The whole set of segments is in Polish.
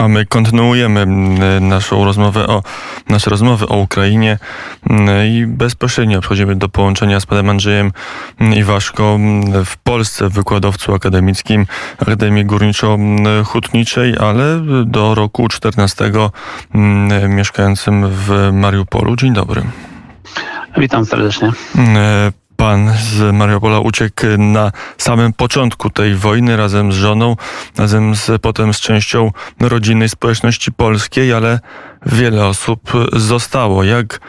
A my kontynuujemy naszą rozmowę o, nasze rozmowy o Ukrainie i bezpośrednio przechodzimy do połączenia z panem Andrzejem Iwaszko w Polsce, wykładowcu akademickim Akademii Górniczo-Hutniczej, ale do roku 14 mieszkającym w Mariupolu. Dzień dobry. Witam serdecznie. Pan z Mariupola uciekł na samym początku tej wojny razem z żoną, razem z potem z częścią rodzinnej społeczności polskiej, ale wiele osób zostało. Jak,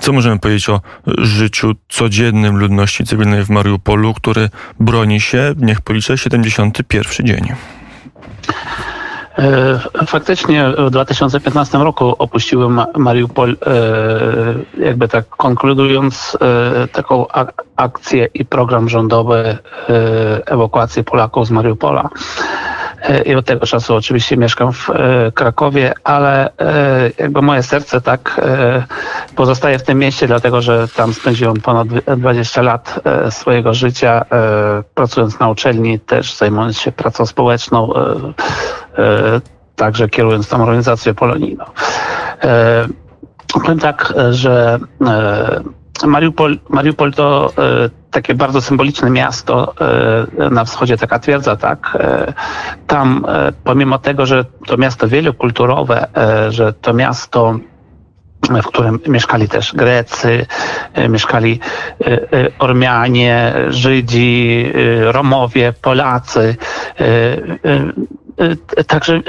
co możemy powiedzieć o życiu codziennym ludności cywilnej w Mariupolu, który broni się, niech policzę, 71 dzień? E, faktycznie w 2015 roku opuściłem Mariupol, e, jakby tak konkludując e, taką akcję i program rządowy ewakuacji Polaków z Mariupola. I od tego czasu oczywiście mieszkam w Krakowie, ale jakby moje serce tak pozostaje w tym mieście, dlatego że tam spędziłem ponad 20 lat swojego życia, pracując na uczelni, też zajmując się pracą społeczną także kierując tam organizację polonijną. E, powiem tak, że e, Mariupol, Mariupol to takie bardzo symboliczne miasto na wschodzie, taka twierdza, tak. Tam, pomimo tego, że to miasto wielokulturowe, że to miasto w którym mieszkali też Grecy, mieszkali Ormianie, Żydzi, Romowie, Polacy. Y, także y,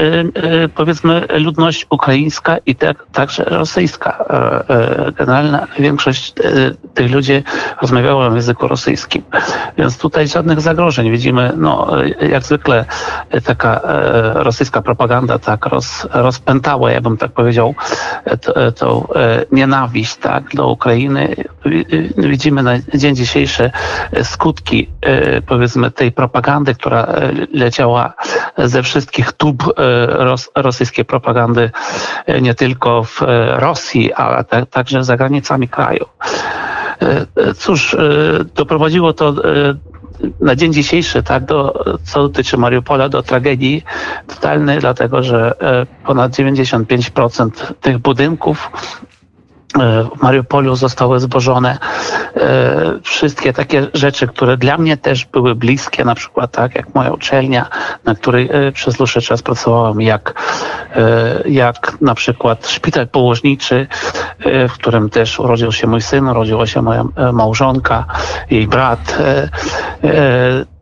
y, powiedzmy ludność ukraińska i tak, także rosyjska. Generalna większość tych ludzi rozmawiała w języku rosyjskim. Więc tutaj żadnych zagrożeń. Widzimy, no, jak zwykle taka rosyjska propaganda tak roz, rozpętała, ja bym tak powiedział, tą nienawiść tak, do Ukrainy. Widzimy na dzień dzisiejszy skutki powiedzmy tej propagandy, która leciała ze wszystkich tub ros, rosyjskiej propagandy nie tylko w Rosji, ale także za granicami kraju. Cóż, doprowadziło to na dzień dzisiejszy, tak, do, co dotyczy Mariupola, do tragedii totalnej, dlatego że ponad 95% tych budynków w Mariupolu zostały zbożone e, wszystkie takie rzeczy, które dla mnie też były bliskie, na przykład tak jak moja uczelnia, na której e, przez dłuższy czas pracowałam, jak, e, jak na przykład szpital położniczy, w którym też urodził się mój syn, urodziła się moja małżonka, jej brat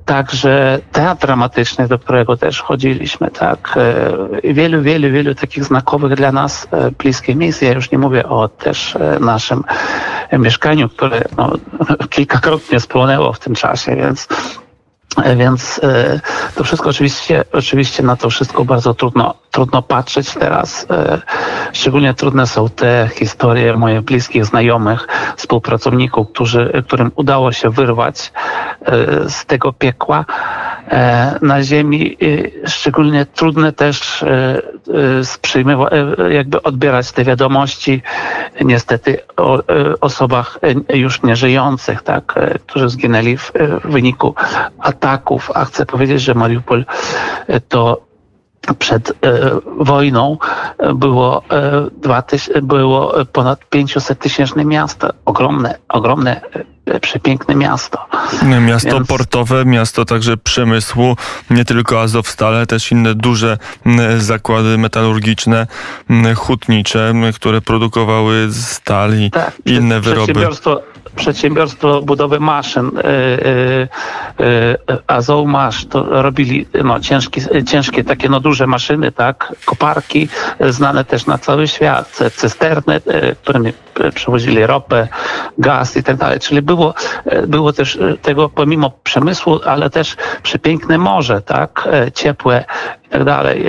Także teatr dramatyczny, do którego też chodziliśmy, tak. E, wielu, wielu, wielu takich znakowych dla nas e, bliskich miejsc. Ja już nie mówię o też e, naszym mieszkaniu, które no, kilkakrotnie spłonęło w tym czasie, więc więc to wszystko oczywiście, oczywiście na to wszystko bardzo trudno, trudno patrzeć teraz. Szczególnie trudne są te historie moich bliskich znajomych, współpracowników, którzy, którym udało się wyrwać E, z tego piekła e, na ziemi. Szczególnie trudne też e, jakby odbierać te wiadomości niestety o osobach już nieżyjących, tak, którzy zginęli w wyniku ataków. A chcę powiedzieć, że Mariupol to przed wojną było, było ponad 500 tysięczne miasto. Ogromne, ogromne przepiękne miasto. Miasto Więc... portowe, miasto także przemysłu, nie tylko Azowstal, ale też inne duże zakłady metalurgiczne, hutnicze, które produkowały stal i tak, inne wyroby. Przedsiębiorstwo, przedsiębiorstwo budowy maszyn, yy, yy, Azowmasz, to robili no, ciężkie, ciężkie takie no, duże maszyny, tak, koparki, znane też na cały świat, cysterny, którymi przewozili ropę, gaz i tak dalej. Czyli było, było też tego pomimo przemysłu, ale też przepiękne morze, tak, ciepłe i tak dalej.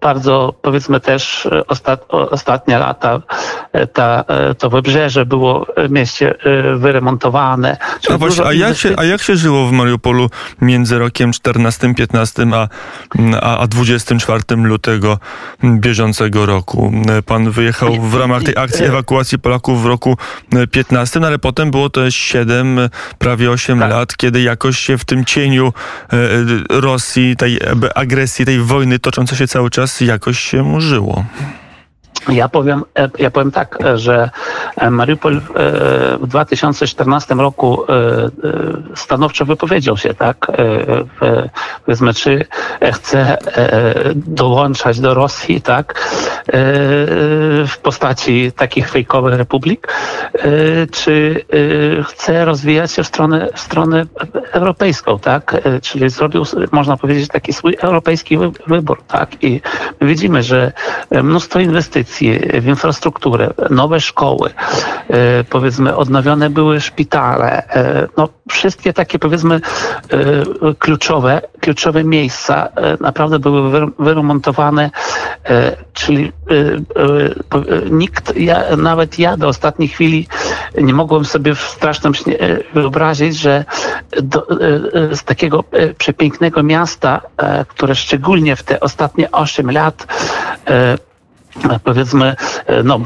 Bardzo powiedzmy też ostat, ostatnie lata ta, to wybrzeże było w mieście wyremontowane. A, właśnie, a, jak się, a jak się żyło w Mariupolu między rokiem 14-15 a, a, a 24 lutego bieżącego roku? Pan wyjechał w ramach tej akcji ewakuacji Polaków w roku 15, no ale potem było to 7, prawie 8 tak. lat, kiedy jakoś się w tym cieniu e, Rosji, tej agresji, tej wojny wojny toczącej się cały czas jakoś się żyło. Ja powiem, e, ja powiem tak, e, że e, Mariupol w 2014 roku stanowczo wypowiedział się, tak, powiedzmy, czy chce dołączać do Rosji, tak, w postaci takich fejkowych republik, czy chce rozwijać się w stronę, w stronę europejską, tak, czyli zrobił, można powiedzieć, taki swój europejski wybór, tak, i widzimy, że mnóstwo inwestycji inwestycje w infrastrukturę, nowe szkoły, e, powiedzmy odnowione były szpitale, e, no wszystkie takie powiedzmy e, kluczowe, kluczowe miejsca naprawdę były wyremontowane, czyli nikt, ja, nawet ja do ostatniej chwili nie mogłem sobie w strasznym śnie wyobrazić, że do, z takiego przepięknego miasta, które szczególnie w te ostatnie 8 lat powiedzmy, e, no,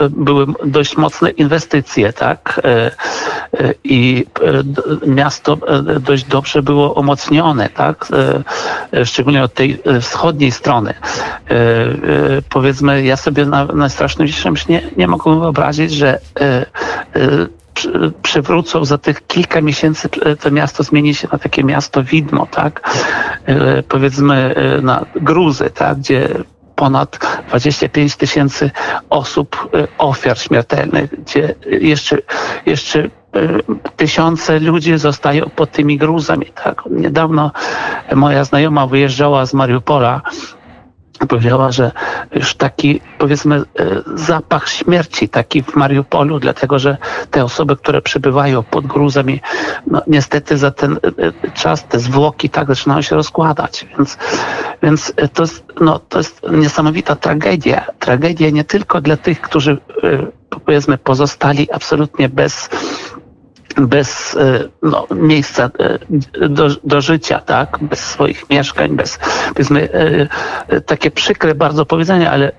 e, były dość mocne inwestycje, tak? E, I miasto dość dobrze było umocnione, tak? Szczególnie od tej wschodniej strony. Powiedzmy, ja sobie na, na straszniejszym śnie nie mogłem wyobrazić, że przywrócą za tych kilka miesięcy to miasto zmieni się na takie miasto widmo, tak? Powiedzmy na Gruzy, tak? Gdzie ponad 25 tysięcy osób, y, ofiar śmiertelnych, gdzie jeszcze, jeszcze y, tysiące ludzi zostają pod tymi gruzami. Tak? Niedawno moja znajoma wyjeżdżała z Mariupola powiedziała, że już taki powiedzmy e, zapach śmierci taki w Mariupolu, dlatego że te osoby, które przebywają pod gruzami, no, niestety za ten e, e, czas te zwłoki tak zaczynają się rozkładać. Więc, więc to, jest, no, to jest niesamowita tragedia. Tragedia nie tylko dla tych, którzy powiedzmy pozostali absolutnie bez bez e, no, miejsca e, do, do życia, tak? bez swoich mieszkań, bez powiedzmy, e, takie przykre bardzo powiedzenie, ale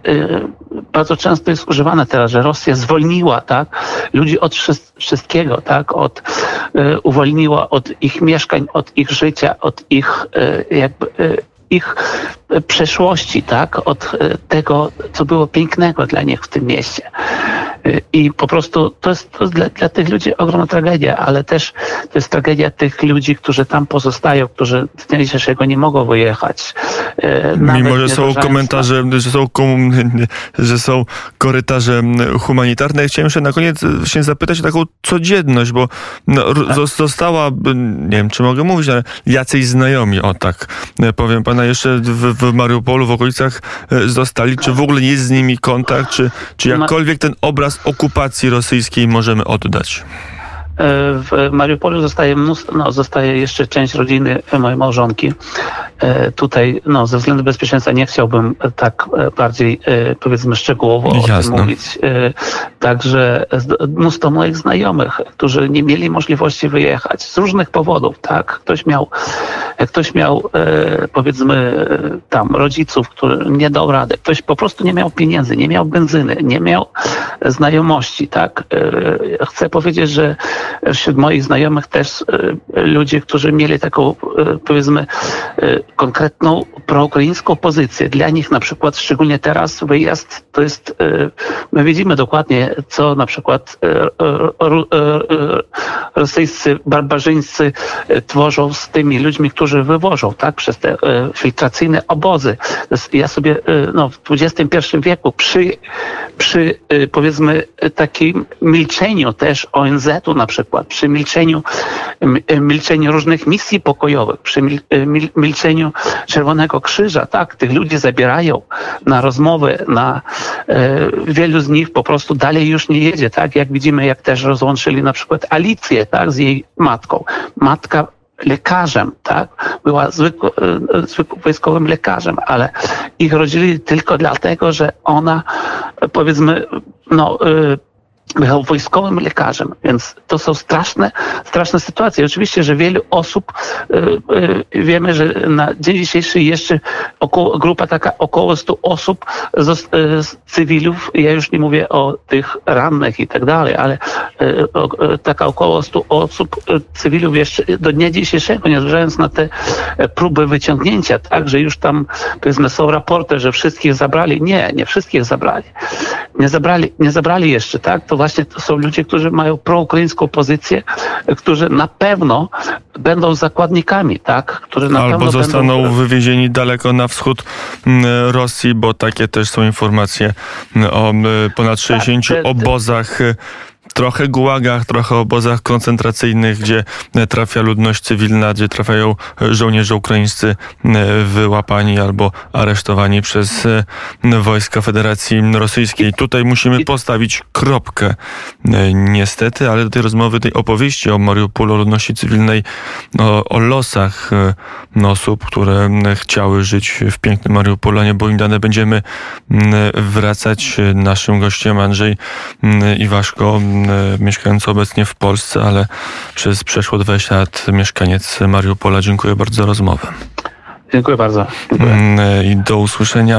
bardzo często jest używane teraz, że Rosja zwolniła tak? ludzi od wszystkiego, tak? od, uwolniła od ich mieszkań, od ich życia, od ich jakby ich przeszłości, tak, od tego, co było pięknego dla nich w tym mieście. I po prostu to jest, to jest dla, dla, tych ludzi ogromna tragedia, ale też to jest tragedia tych ludzi, którzy tam pozostają, którzy dnia dzisiejszego nie mogą wyjechać. E, Mimo, że są komentarze, że są, że są korytarze humanitarne. Chciałem jeszcze na koniec się zapytać o taką codzienność, bo no, tak. została, nie wiem, czy mogę mówić, ale jacyś znajomi, o tak powiem pana, jeszcze w, w Mariupolu, w okolicach e, zostali. Czy w ogóle jest z nimi kontakt, czy, czy jakkolwiek ten obraz okupacji rosyjskiej możemy oddać? W Mariupolu zostaje no, zostaje jeszcze część rodziny mojej małżonki. E, tutaj no, ze względu bezpieczeństwa nie chciałbym tak e, bardziej e, powiedzmy szczegółowo Jasne. o tym mówić. Także mnóstwo moich znajomych, którzy nie mieli możliwości wyjechać z różnych powodów, tak? Ktoś miał, ktoś miał powiedzmy tam rodziców, który nie dał rady. Ktoś po prostu nie miał pieniędzy, nie miał benzyny, nie miał znajomości, tak? Chcę powiedzieć, że wśród moich znajomych też e, ludzie, którzy mieli taką, e, powiedzmy, e, konkretną proukraińską pozycję. Dla nich na przykład, szczególnie teraz, wyjazd to jest, my widzimy dokładnie, co na przykład rosyjscy barbarzyńcy tworzą z tymi ludźmi, którzy wywożą, tak, przez te filtracyjne obozy. Ja sobie, no, w XXI wieku przy, przy powiedzmy takim milczeniu też ONZ-u na przykład, przy milczeniu, milczeniu różnych misji pokojowych, przy milczeniu Czerwonego Krzyża, tak, tych ludzi zabierają na rozmowy, na e, wielu z nich po prostu dalej już nie jedzie, tak, jak widzimy, jak też rozłączyli na przykład Alicję, tak, z jej matką. Matka lekarzem, tak? Była zwykł, e, zwykłym wojskowym lekarzem, ale ich rodzili tylko dlatego, że ona, powiedzmy, no, e, był wojskowym lekarzem, więc to są straszne, straszne sytuacje. Oczywiście, że wielu osób, y, y, wiemy, że na dzień dzisiejszy jeszcze około, grupa taka około 100 osób z, y, z cywilów, ja już nie mówię o tych rannych i tak dalej, ale taka około 100 osób, cywilów jeszcze do dnia dzisiejszego, nie zważając na te e, próby wyciągnięcia, tak, że już tam powiedzmy są raporty, że wszystkich zabrali. Nie, nie wszystkich zabrali. Nie zabrali, nie zabrali jeszcze, tak? To właśnie to są ludzie, którzy mają proukraińską pozycję, którzy na pewno będą zakładnikami, tak? Którzy na Albo zostaną będą... wywiezieni daleko na wschód mm, Rosji, bo takie też są informacje mm, o mm, ponad 60 te- te- obozach. Trochę gułagach, trochę obozach koncentracyjnych, gdzie trafia ludność cywilna, gdzie trafiają żołnierze ukraińscy e, wyłapani albo aresztowani przez e, wojska Federacji Rosyjskiej. Tutaj musimy postawić kropkę. E, Niestety, ale do tej rozmowy, tej opowieści o Mariupolu, o ludności cywilnej, o, o losach osób, które chciały żyć w pięknym Mariupolu, a nie było im dane, będziemy wracać. Naszym gościem Andrzej Iwaszko, mieszkający obecnie w Polsce, ale przez przeszło 20 lat mieszkaniec Mariupola. Dziękuję bardzo za rozmowę. Dziękuję bardzo. Dziękuję. M, I do usłyszenia.